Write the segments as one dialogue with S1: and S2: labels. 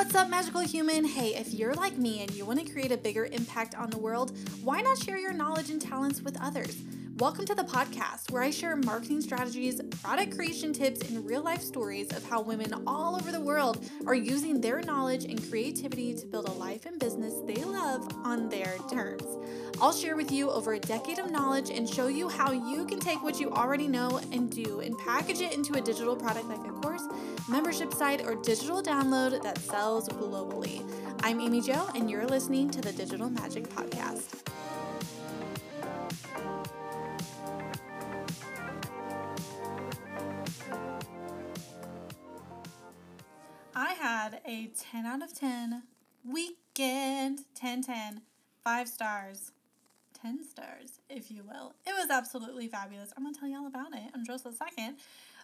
S1: What's up, magical human? Hey, if you're like me and you want to create a bigger impact on the world, why not share your knowledge and talents with others? Welcome to the podcast where I share marketing strategies, product creation tips, and real life stories of how women all over the world are using their knowledge and creativity to build a life and business they love on their terms. I'll share with you over a decade of knowledge and show you how you can take what you already know and do and package it into a digital product like a course, membership site, or digital download that sells globally. I'm Amy Jo, and you're listening to the Digital Magic Podcast. I had a 10 out of 10 weekend, 10 10, 5 stars. 10 stars, if you will. It was absolutely fabulous. I'm going to tell you all about it in just a second.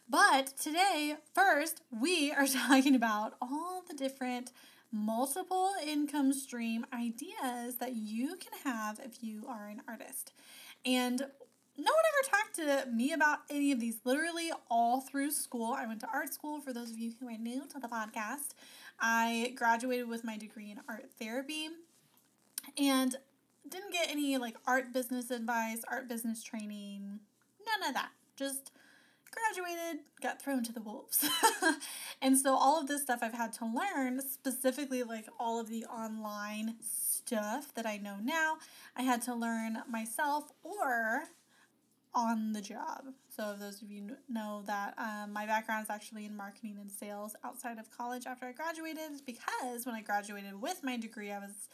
S1: But today, first, we are talking about all the different multiple income stream ideas that you can have if you are an artist. And no one ever talked to me about any of these. Literally, all through school, I went to art school. For those of you who are new to the podcast, I graduated with my degree in art therapy and didn't get any like art business advice, art business training, none of that. Just graduated, got thrown to the wolves. and so all of this stuff I've had to learn, specifically like all of the online stuff that I know now, I had to learn myself or on the job. So, those of you know that um, my background is actually in marketing and sales outside of college after I graduated, because when I graduated with my degree, I was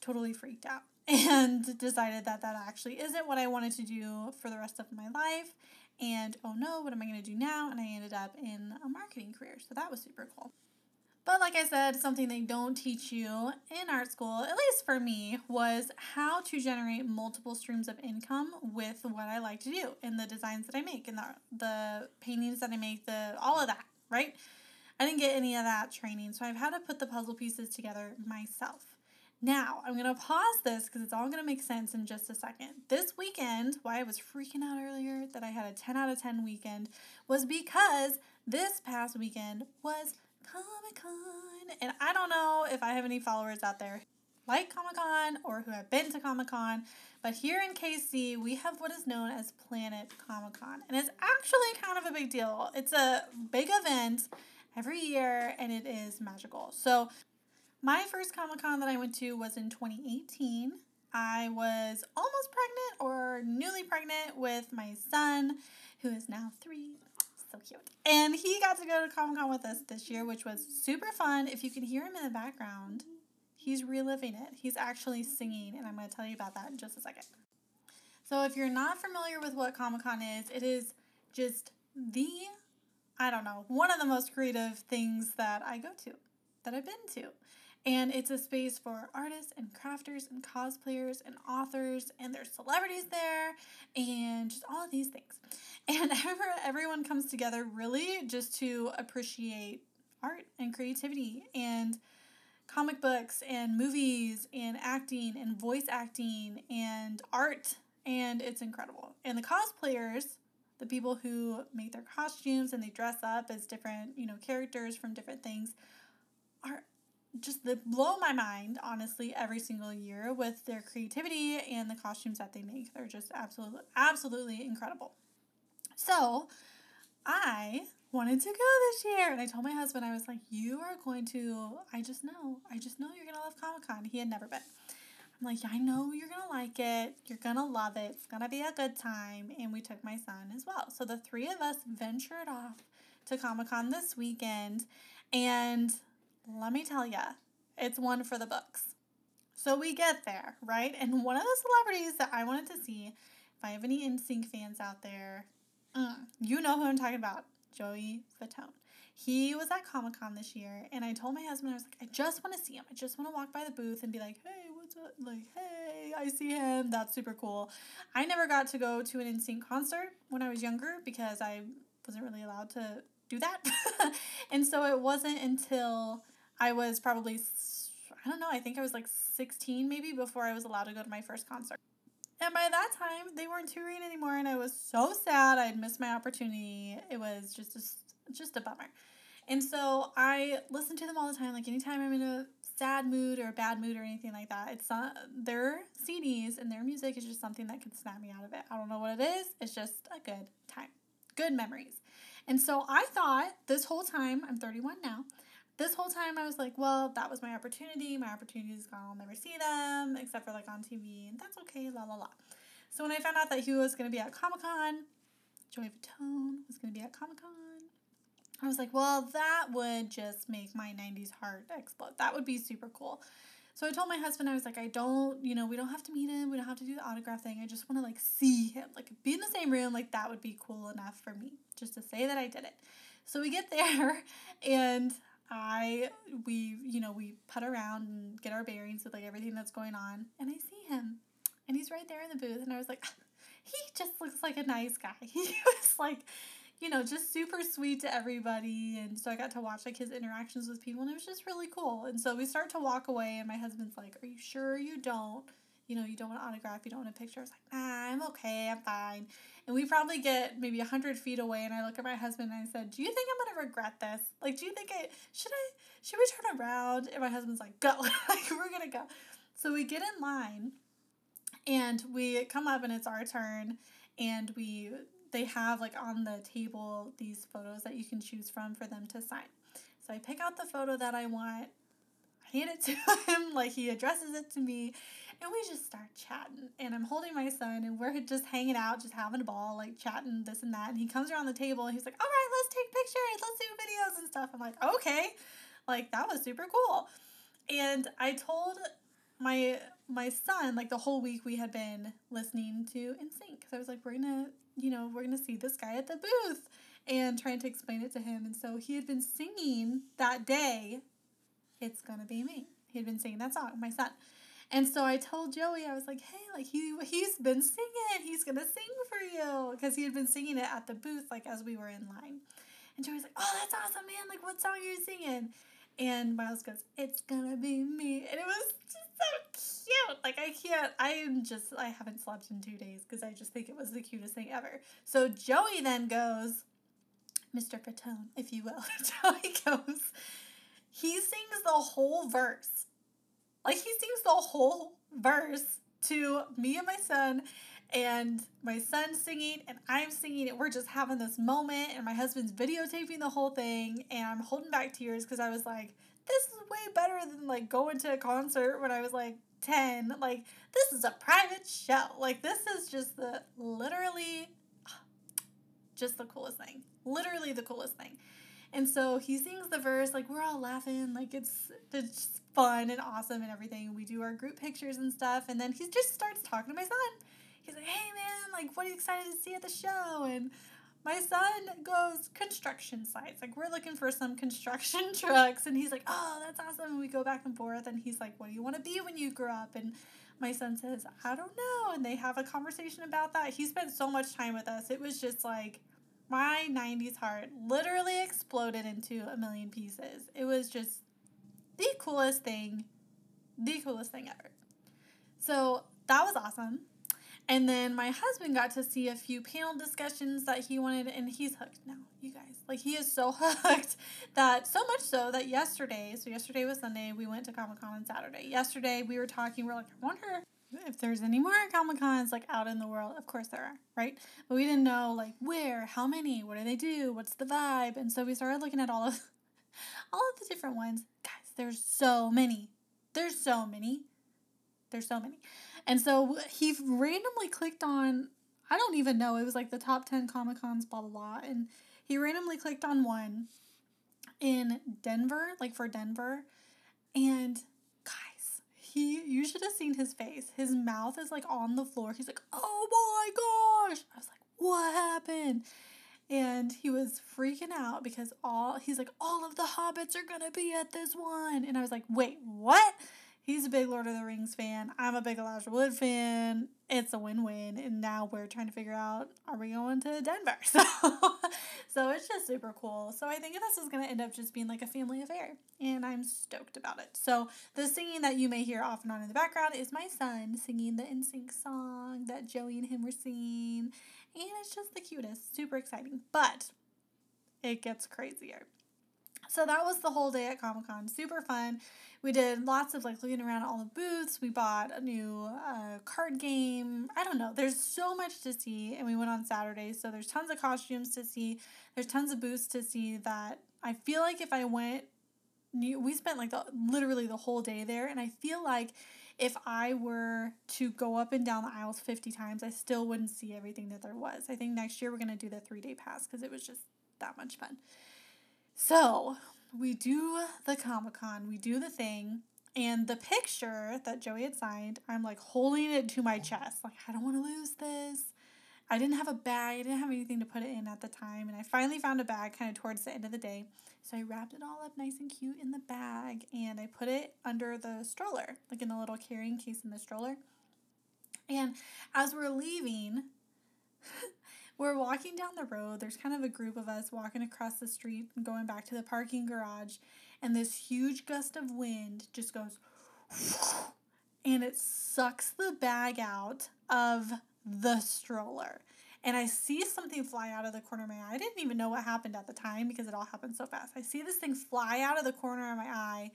S1: totally freaked out and decided that that actually isn't what I wanted to do for the rest of my life. And oh no, what am I going to do now? And I ended up in a marketing career. So that was super cool. But like I said, something they don't teach you in art school, at least for me, was how to generate multiple streams of income with what I like to do in the designs that I make and the, the paintings that I make, the all of that, right? I didn't get any of that training, so I've had to put the puzzle pieces together myself. Now, I'm going to pause this because it's all going to make sense in just a second. This weekend, why I was freaking out earlier that I had a 10 out of 10 weekend was because this past weekend was Comic Con. And I don't know if I have any followers out there like Comic Con or who have been to Comic Con, but here in KC, we have what is known as Planet Comic Con. And it's actually kind of a big deal. It's a big event every year and it is magical. So, my first Comic Con that I went to was in 2018. I was almost pregnant or newly pregnant with my son, who is now three. So cute. And he got to go to Comic Con with us this year, which was super fun. If you can hear him in the background, he's reliving it. He's actually singing, and I'm going to tell you about that in just a second. So, if you're not familiar with what Comic Con is, it is just the, I don't know, one of the most creative things that I go to, that I've been to. And it's a space for artists and crafters and cosplayers and authors, and there's celebrities there, and just all of these things. And everyone comes together really just to appreciate art and creativity and comic books and movies and acting and voice acting and art, and it's incredible. And the cosplayers, the people who make their costumes and they dress up as different, you know, characters from different things, are just they blow my mind honestly every single year with their creativity and the costumes that they make. They're just absolutely absolutely incredible. So i wanted to go this year and i told my husband i was like you are going to i just know i just know you're gonna love comic-con. He had never been. I'm like i know you're gonna like it. You're gonna love it. It's gonna be a good time. And we took my son as well. So the three of us ventured off to comic-con this weekend and let me tell you, it's one for the books. So we get there, right? And one of the celebrities that I wanted to see, if I have any NSYNC fans out there, uh, you know who I'm talking about, Joey Fatone. He was at Comic Con this year, and I told my husband, I was like, I just want to see him. I just want to walk by the booth and be like, hey, what's up? Like, hey, I see him. That's super cool. I never got to go to an NSYNC concert when I was younger because I wasn't really allowed to do that. and so it wasn't until I was probably, I don't know, I think I was like 16 maybe before I was allowed to go to my first concert. And by that time, they weren't touring anymore, and I was so sad. I'd missed my opportunity. It was just a, just a bummer. And so I listen to them all the time. Like anytime I'm in a sad mood or a bad mood or anything like that, it's not their CDs and their music is just something that can snap me out of it. I don't know what it is. It's just a good time, good memories. And so I thought this whole time, I'm 31 now, this whole time I was like, well, that was my opportunity. My opportunity is gone. I'll never see them except for like on TV, and that's okay, la la la. So when I found out that he was going to be at Comic Con, Joey Fatone was going to be at Comic Con, I was like, well, that would just make my 90s heart explode. That would be super cool. So I told my husband, I was like, I don't, you know, we don't have to meet him. We don't have to do the autograph thing. I just want to like see him, like be in the same room. Like that would be cool enough for me just to say that I did it. So we get there and I, we, you know, we put around and get our bearings with like everything that's going on. And I see him and he's right there in the booth. And I was like, he just looks like a nice guy. He was like, you know, just super sweet to everybody. And so I got to watch like his interactions with people and it was just really cool. And so we start to walk away and my husband's like, Are you sure you don't? You know, you don't want an autograph, you don't want a picture. I was like, nah, I'm okay, I'm fine. And we probably get maybe a hundred feet away and I look at my husband and I said, Do you think I'm gonna regret this? Like, do you think I should I should we turn around? And my husband's like, Go, like we're gonna go. So we get in line and we come up and it's our turn and we they have like on the table these photos that you can choose from for them to sign. So I pick out the photo that I want, I hand it to him, like he addresses it to me, and we just start chatting. And I'm holding my son, and we're just hanging out, just having a ball, like chatting this and that. And he comes around the table and he's like, All right, let's take pictures, let's do videos and stuff. I'm like, Okay, like that was super cool. And I told my my son like the whole week we had been listening to NSYNC because I was like we're gonna you know, we're to see this guy at the booth and trying to explain it to him. And so he had been singing that day, It's Gonna Be Me. He had been singing that song, my son. And so I told Joey, I was like, hey, like he he's been singing. He's gonna sing for you. Because he had been singing it at the booth, like as we were in line. And Joey's like, oh, that's awesome, man. Like, what song are you singing? And Miles goes, It's gonna be me. And it was just so cute. Like, I can't, I am just, I haven't slept in two days because I just think it was the cutest thing ever. So Joey then goes, Mr. Fatone, if you will. Joey goes, he sings the whole verse. Like, he sings the whole verse to me and my son and my son's singing and I'm singing and we're just having this moment and my husband's videotaping the whole thing and I'm holding back tears because I was like, this is way better than like going to a concert when I was like 10. Like this is a private show. Like this is just the literally just the coolest thing. Literally the coolest thing. And so he sings the verse, like we're all laughing, like it's it's fun and awesome and everything. We do our group pictures and stuff, and then he just starts talking to my son he's like, hey man, like, what are you excited to see at the show? And my son goes construction sites. Like we're looking for some construction trucks, and he's like, "Oh, that's awesome!" And we go back and forth, and he's like, "What do you want to be when you grow up?" And my son says, "I don't know." And they have a conversation about that. He spent so much time with us. It was just like my '90s heart literally exploded into a million pieces. It was just the coolest thing, the coolest thing ever. So that was awesome. And then my husband got to see a few panel discussions that he wanted, and he's hooked now, you guys. Like, he is so hooked that so much so that yesterday, so yesterday was Sunday, we went to Comic Con on Saturday. Yesterday, we were talking, we are like, I wonder if there's any more Comic Cons like out in the world. Of course there are, right? But we didn't know like where, how many, what do they do, what's the vibe, and so we started looking at all of all of the different ones. Guys, there's so many. There's so many. There's so many. And so he randomly clicked on, I don't even know, it was like the top 10 Comic Cons, blah, blah, blah. And he randomly clicked on one in Denver, like for Denver. And he, you should have seen his face. His mouth is like on the floor. He's like, oh my gosh. I was like, what happened? and he was freaking out because all he's like all of the hobbits are gonna be at this one and i was like wait what He's a big Lord of the Rings fan. I'm a big Elijah Wood fan. It's a win-win. And now we're trying to figure out are we going to Denver? So so it's just super cool. So I think this is gonna end up just being like a family affair. And I'm stoked about it. So the singing that you may hear off and on in the background is my son singing the NSYNC song that Joey and him were singing. And it's just the cutest. Super exciting. But it gets crazier. So that was the whole day at Comic Con. Super fun. We did lots of like looking around at all the booths. We bought a new uh, card game. I don't know. There's so much to see. And we went on Saturday. So there's tons of costumes to see. There's tons of booths to see that I feel like if I went, we spent like the, literally the whole day there. And I feel like if I were to go up and down the aisles 50 times, I still wouldn't see everything that there was. I think next year we're going to do the three day pass because it was just that much fun. So we do the Comic Con, we do the thing, and the picture that Joey had signed, I'm like holding it to my chest. Like, I don't want to lose this. I didn't have a bag, I didn't have anything to put it in at the time, and I finally found a bag kind of towards the end of the day. So I wrapped it all up nice and cute in the bag and I put it under the stroller, like in the little carrying case in the stroller. And as we're leaving, we're walking down the road. There's kind of a group of us walking across the street and going back to the parking garage. And this huge gust of wind just goes and it sucks the bag out of the stroller. And I see something fly out of the corner of my eye. I didn't even know what happened at the time because it all happened so fast. I see this thing fly out of the corner of my eye.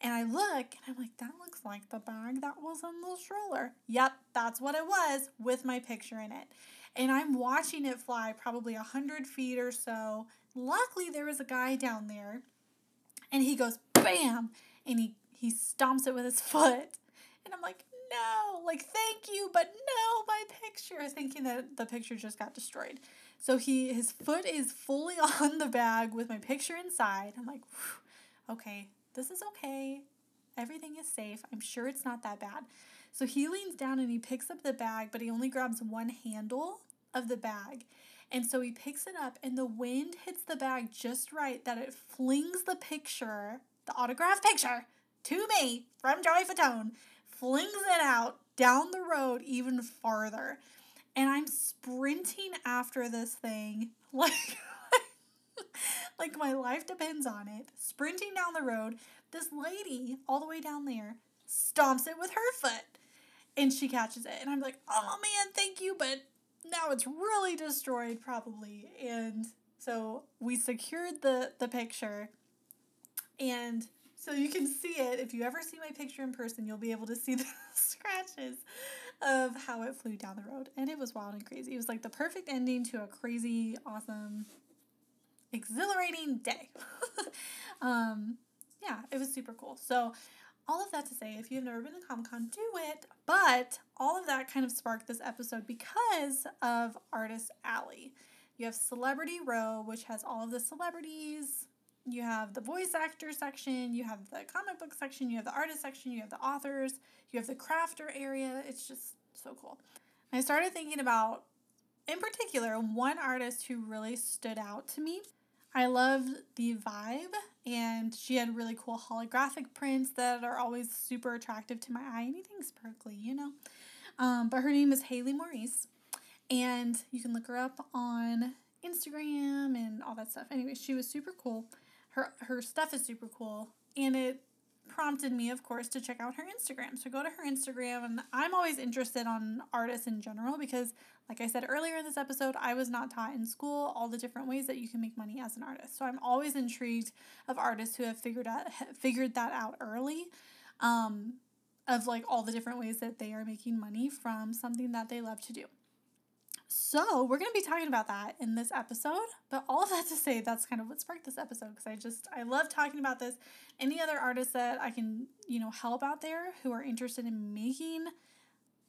S1: And I look and I'm like, that looks like the bag that was in the stroller. Yep, that's what it was with my picture in it and I'm watching it fly probably a hundred feet or so. Luckily, there was a guy down there, and he goes bam, and he he stomps it with his foot, and I'm like, no, like thank you, but no, my picture. Thinking that the picture just got destroyed. So he his foot is fully on the bag with my picture inside. I'm like, okay, this is okay. Everything is safe. I'm sure it's not that bad. So he leans down and he picks up the bag, but he only grabs one handle of the bag. And so he picks it up, and the wind hits the bag just right that it flings the picture, the autograph picture, to me from Joey Fatone, flings it out down the road even farther. And I'm sprinting after this thing like, like my life depends on it. Sprinting down the road, this lady all the way down there stomps it with her foot and she catches it. And I'm like, oh man, thank you, but now it's really destroyed probably. And so we secured the, the picture and so you can see it. If you ever see my picture in person, you'll be able to see the scratches of how it flew down the road. And it was wild and crazy. It was like the perfect ending to a crazy, awesome, exhilarating day. um, yeah, it was super cool. So all of that to say, if you've never been to Comic Con, do it. But all of that kind of sparked this episode because of Artist Alley. You have Celebrity Row, which has all of the celebrities. You have the voice actor section, you have the comic book section, you have the artist section, you have the authors, you have the crafter area. It's just so cool. I started thinking about, in particular, one artist who really stood out to me. I loved the vibe and she had really cool holographic prints that are always super attractive to my eye. Anything sparkly, you know. Um, but her name is Haley Maurice, and you can look her up on Instagram and all that stuff. Anyway, she was super cool. Her her stuff is super cool, and it prompted me, of course, to check out her Instagram. So go to her Instagram, and I'm always interested on artists in general because, like I said earlier in this episode, I was not taught in school all the different ways that you can make money as an artist. So I'm always intrigued of artists who have figured out figured that out early. Um, of like all the different ways that they are making money from something that they love to do. So, we're going to be talking about that in this episode. But all of that to say, that's kind of what sparked this episode because I just, I love talking about this. Any other artists that I can, you know, help out there who are interested in making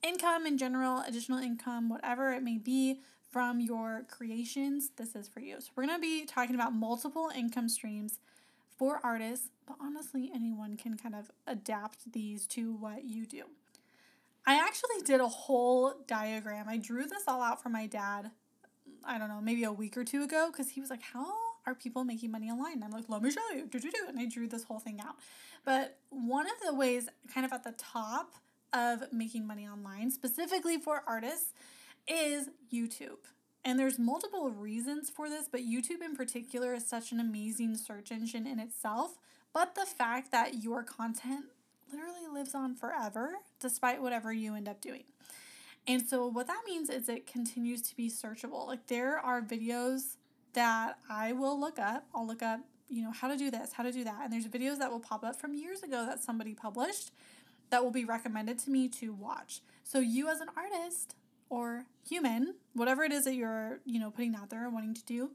S1: income in general, additional income, whatever it may be from your creations, this is for you. So, we're going to be talking about multiple income streams for artists, but honestly, anyone can kind of adapt these to what you do. I actually did a whole diagram. I drew this all out for my dad, I don't know, maybe a week or two ago, because he was like, How are people making money online? And I'm like, Let me show you. Do do do, And I drew this whole thing out. But one of the ways, kind of at the top of making money online, specifically for artists, is YouTube. And there's multiple reasons for this, but YouTube in particular is such an amazing search engine in itself. But the fact that your content literally lives on forever despite whatever you end up doing. And so what that means is it continues to be searchable. Like there are videos that I will look up. I'll look up you know, how to do this, how to do that. And there's videos that will pop up from years ago that somebody published that will be recommended to me to watch. So you as an artist or human, whatever it is that you're, you know, putting out there or wanting to do,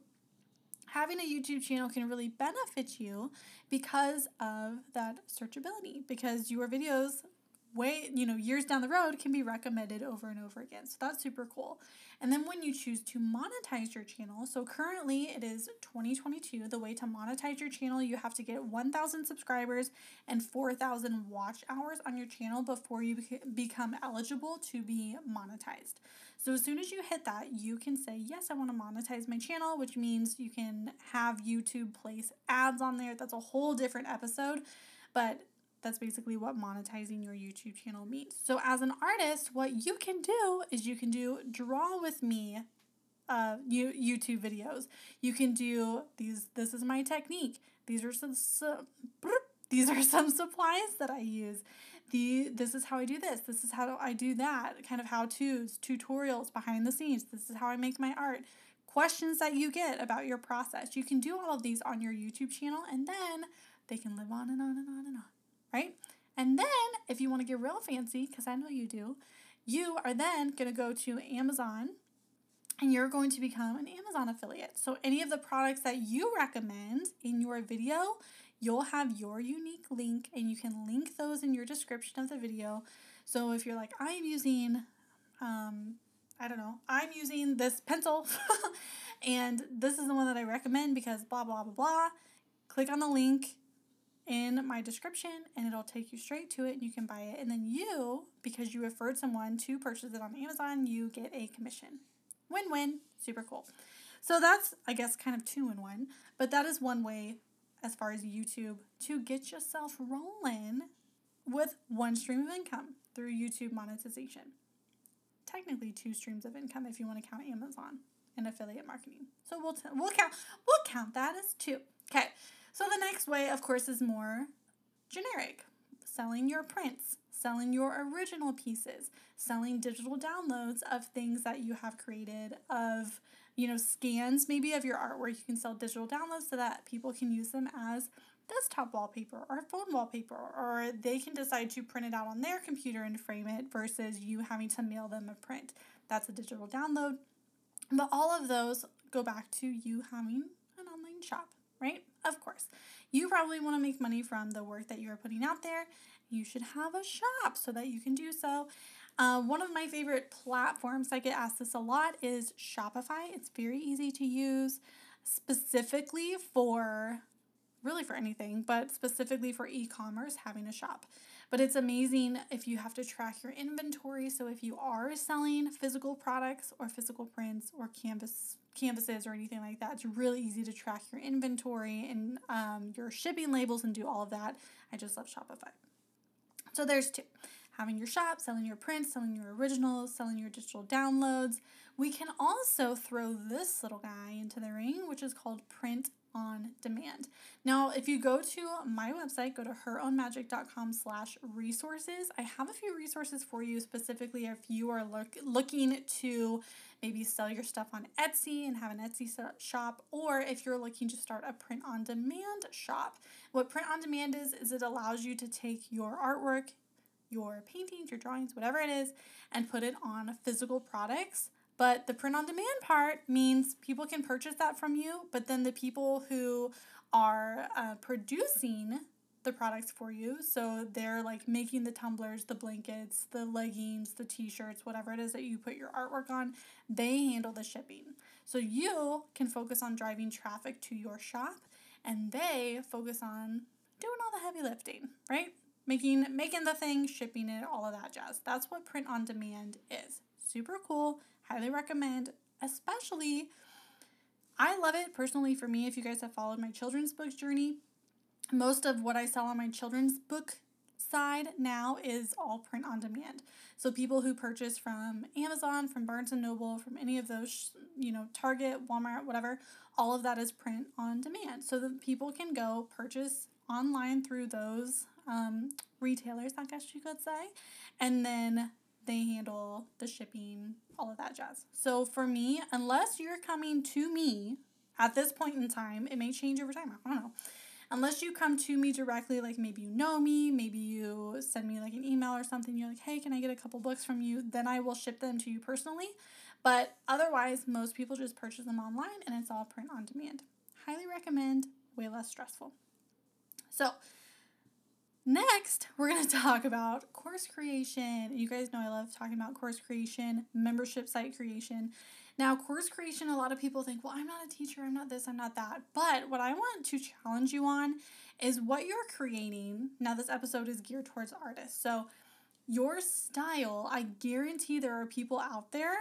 S1: having a YouTube channel can really benefit you because of that searchability because your videos way, you know, years down the road can be recommended over and over again. So that's super cool. And then when you choose to monetize your channel, so currently it is 2022, the way to monetize your channel, you have to get 1,000 subscribers and 4,000 watch hours on your channel before you become eligible to be monetized. So as soon as you hit that, you can say, yes, I want to monetize my channel, which means you can have YouTube place ads on there. That's a whole different episode. But that's basically what monetizing your YouTube channel means. So, as an artist, what you can do is you can do draw with me uh, you, YouTube videos. You can do these. This is my technique. These are some, some these are some supplies that I use. The this is how I do this. This is how I do that. Kind of how tos, tutorials, behind the scenes. This is how I make my art. Questions that you get about your process. You can do all of these on your YouTube channel, and then they can live on and on and on and on right? And then if you want to get real fancy, because I know you do, you are then going to go to Amazon and you're going to become an Amazon affiliate. So any of the products that you recommend in your video, you'll have your unique link and you can link those in your description of the video. So if you're like, I'm using, um, I don't know, I'm using this pencil and this is the one that I recommend because blah, blah, blah, blah, click on the link in my description and it'll take you straight to it and you can buy it. And then you, because you referred someone to purchase it on Amazon, you get a commission. Win win, super cool. So that's, I guess, kind of two in one, but that is one way as far as YouTube to get yourself rolling with one stream of income through YouTube monetization. Technically, two streams of income if you want to count Amazon and affiliate marketing. So we'll t- we'll count we'll count that as two. Okay. So the next way, of course, is more generic selling your prints, selling your original pieces, selling digital downloads of things that you have created, of you know, scans maybe of your artwork. You can sell digital downloads so that people can use them as desktop wallpaper or phone wallpaper, or they can decide to print it out on their computer and frame it versus you having to mail them a print. That's a digital download. But all of those go back to you having an online shop right? Of course. You probably want to make money from the work that you are putting out there. You should have a shop so that you can do so. Uh, one of my favorite platforms, I get asked this a lot, is Shopify. It's very easy to use specifically for really for anything, but specifically for e commerce, having a shop. But it's amazing if you have to track your inventory. So if you are selling physical products or physical prints or canvas canvases or anything like that, it's really easy to track your inventory and um, your shipping labels and do all of that. I just love Shopify. So there's two having your shop, selling your prints, selling your originals, selling your digital downloads. We can also throw this little guy into the ring, which is called print on demand. Now, if you go to my website, go to herownmagic.com slash resources. I have a few resources for you specifically if you are look, looking to maybe sell your stuff on Etsy and have an Etsy shop, or if you're looking to start a print on demand shop. What print on demand is, is it allows you to take your artwork, your paintings, your drawings, whatever it is, and put it on physical products but the print on demand part means people can purchase that from you, but then the people who are uh, producing the products for you, so they're like making the tumblers, the blankets, the leggings, the t shirts, whatever it is that you put your artwork on, they handle the shipping. So you can focus on driving traffic to your shop and they focus on doing all the heavy lifting, right? Making making the thing, shipping it, all of that jazz. That's what print on demand is. Super cool highly recommend, especially. I love it personally for me. If you guys have followed my children's books journey, most of what I sell on my children's book side now is all print on demand. So people who purchase from Amazon, from Barnes and Noble, from any of those, you know, Target, Walmart, whatever, all of that is print on demand. So that people can go purchase online through those um, retailers, I guess you could say, and then they handle the shipping, all of that jazz. So for me, unless you're coming to me At this point in time, it may change over time. I don't know. Unless you come to me directly, like maybe you know me, maybe you send me like an email or something, you're like, hey, can I get a couple books from you? Then I will ship them to you personally. But otherwise, most people just purchase them online and it's all print on demand. Highly recommend, way less stressful. So, Next, we're going to talk about course creation. You guys know I love talking about course creation, membership site creation. Now, course creation, a lot of people think, well, I'm not a teacher, I'm not this, I'm not that. But what I want to challenge you on is what you're creating. Now, this episode is geared towards artists. So, your style, I guarantee there are people out there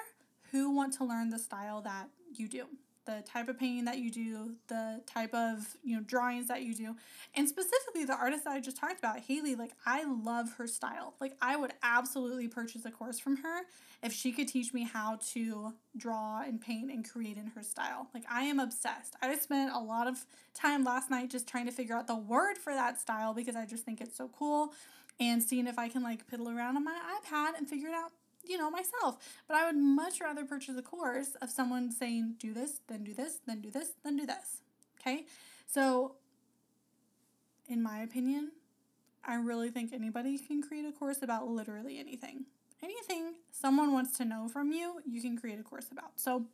S1: who want to learn the style that you do the type of painting that you do, the type of, you know, drawings that you do. And specifically the artist that I just talked about, Haley, like I love her style. Like I would absolutely purchase a course from her if she could teach me how to draw and paint and create in her style. Like I am obsessed. I spent a lot of time last night just trying to figure out the word for that style because I just think it's so cool and seeing if I can like piddle around on my iPad and figure it out you know, myself. But I would much rather purchase a course of someone saying, do this, then do this, then do this, then do this. Okay? So, in my opinion, I really think anybody can create a course about literally anything. Anything someone wants to know from you, you can create a course about. So,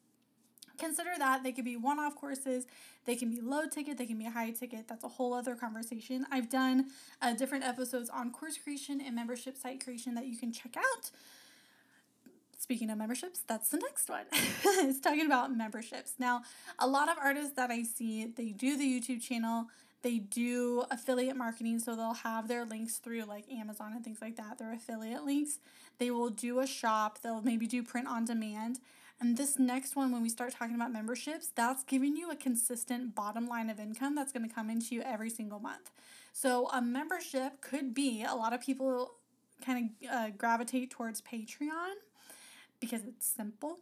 S1: consider that they could be one off courses, they can be low ticket, they can be high ticket. That's a whole other conversation. I've done uh, different episodes on course creation and membership site creation that you can check out. Speaking of memberships, that's the next one. it's talking about memberships. Now, a lot of artists that I see, they do the YouTube channel, they do affiliate marketing, so they'll have their links through like Amazon and things like that, their affiliate links. They will do a shop, they'll maybe do print on demand. And this next one, when we start talking about memberships, that's giving you a consistent bottom line of income that's going to come into you every single month. So, a membership could be a lot of people kind of uh, gravitate towards Patreon because it's simple.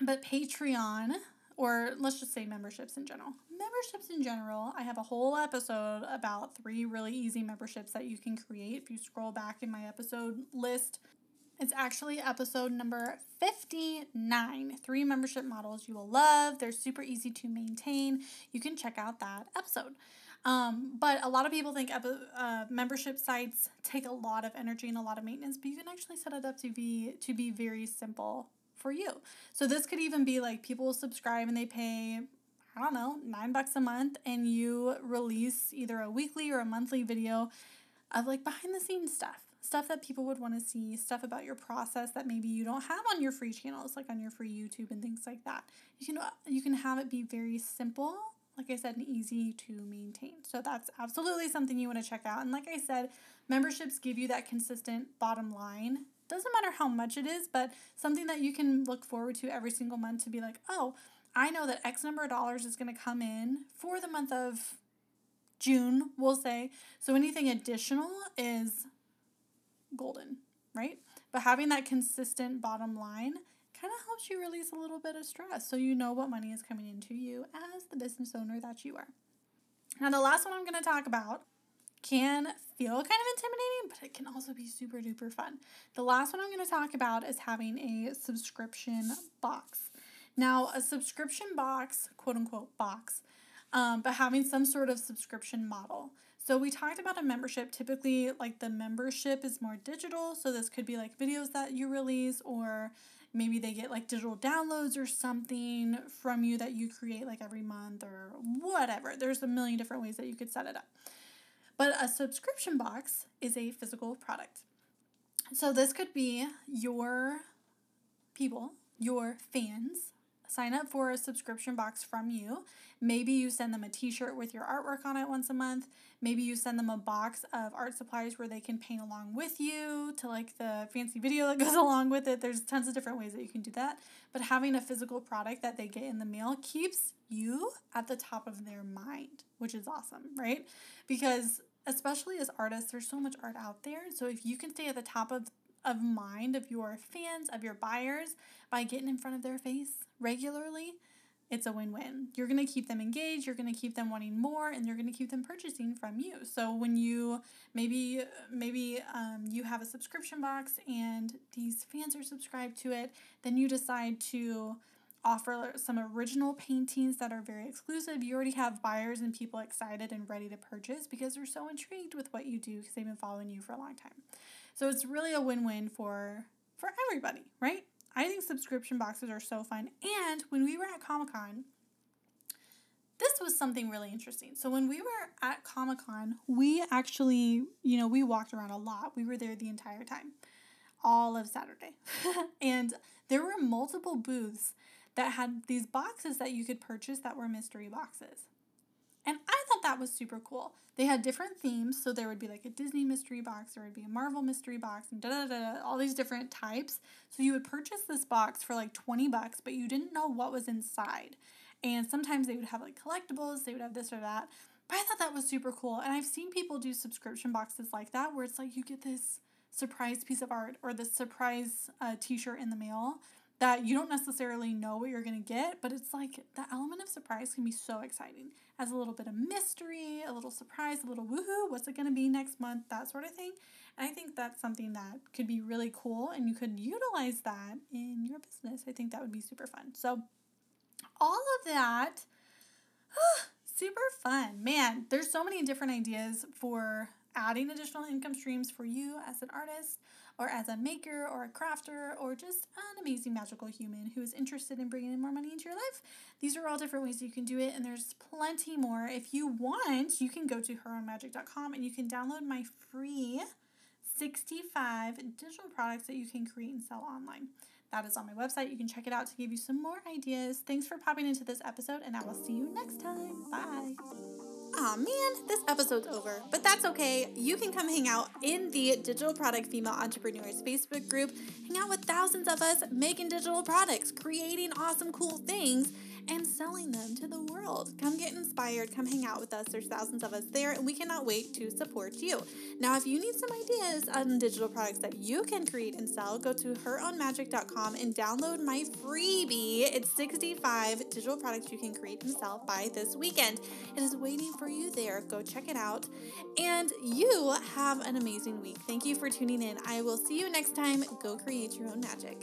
S1: But Patreon, or let's just say memberships in general. Memberships in general, I have a whole episode about three really easy memberships that you can create. If you scroll back in my episode list, it's actually episode number 59. Three membership models you will love. They're super easy to maintain. You can check out that episode. Um, but a lot of people think uh, membership sites take a lot of energy and a lot of maintenance, but you can actually set it up to be to be very simple for you. So this could even be like people subscribe and they pay I don't know, 9 bucks a month and you release either a weekly or a monthly video of like behind the scenes stuff. Stuff that people would want to see, stuff about your process that maybe you don't have on your free channels, like on your free YouTube and things like that. You can you can have it be very simple like I said, and easy to maintain. So that's absolutely something you want to check out. And like I said, memberships give you that consistent bottom line. Doesn't matter how much it is, but something that you can look forward to every single month to be like, oh, I know that X number of dollars is going to come in for the month of June, we'll say. So anything additional is golden, right? But having that consistent bottom line kind of helps you release a little bit of stress so you know what money is coming into you as the business owner that you are. Now, the last one I'm going to talk about can feel kind of intimidating, but it can also be super duper fun. The last one I'm going to talk about is having a subscription box. Now, a subscription box, quote unquote box, um, but having some sort of subscription model. So we talked about a membership. Typically, like the membership is more digital. So this could be like videos that you release or maybe they get like digital downloads or something from you that you create like every month or whatever. There's a million different ways that you could set it up. But a subscription box is a physical product. So this could be your people, your fans, sign up for a subscription box from you. Maybe you send them a t shirt with your artwork on it once a month. Maybe you send them a box of art supplies where they can paint along with you to like the fancy video that goes along with it. There's tons of different ways that you can do that. But having a physical product that they get in the mail keeps you at the top of their mind, which is awesome, right? Because especially as artists, there's so much art out there. So if you can stay at the top of of mind of your fans, of your buyers by getting in front of their face regularly, it's a win-win. You're going to keep them engaged, you're going to keep them wanting more and you're going to keep them purchasing from you. So when you maybe maybe um, you have a subscription box and these fans are subscribed to it, then you decide to offer some original paintings that are very exclusive. You already have buyers and people excited and ready to purchase because they're so intrigued with what you do because they've been following you for a long time. So it's really a win-win for for everybody, right? I think subscription boxes are so fun. And when we were at Comic-Con, this was something really interesting. So when we were at Comic Con, we actually, you know, we walked around a lot. We were there the entire time, all of Saturday. and there were multiple booths that had these boxes that you could purchase that were mystery boxes. And I thought that was super cool. They had different themes, so there would be like a Disney mystery box, there would be a Marvel mystery box, and da da da, all these different types. So you would purchase this box for like 20 bucks, but you didn't know what was inside. And sometimes they would have like collectibles, they would have this or that. But I thought that was super cool. And I've seen people do subscription boxes like that where it's like you get this surprise piece of art or this surprise uh, t shirt in the mail that you don't necessarily know what you're going to get, but it's like the element of surprise can be so exciting. As a little bit of mystery, a little surprise, a little woohoo, what's it going to be next month, that sort of thing. And I think that's something that could be really cool and you could utilize that in your business. I think that would be super fun. So, all of that, super fun. Man, there's so many different ideas for adding additional income streams for you as an artist or as a maker or a crafter or just an amazing magical human who is interested in bringing in more money into your life. These are all different ways you can do it, and there's plenty more. If you want, you can go to herownmagic.com and you can download my free 65 digital products that you can create and sell online. That is on my website. You can check it out to give you some more ideas. Thanks for popping into this episode, and I will see you next time. Bye. Aw oh, man, this episode's over, but that's okay. You can come hang out in the Digital Product Female Entrepreneurs Facebook group, hang out with thousands of us making digital products, creating awesome, cool things and selling them to the world. Come get inspired. Come hang out with us. There's thousands of us there, and we cannot wait to support you. Now, if you need some ideas on digital products that you can create and sell, go to herownmagic.com and download my freebie. It's 65 digital products you can create and sell by this weekend. It is waiting for you there. Go check it out. And you have an amazing week. Thank you for tuning in. I will see you next time. Go create your own magic.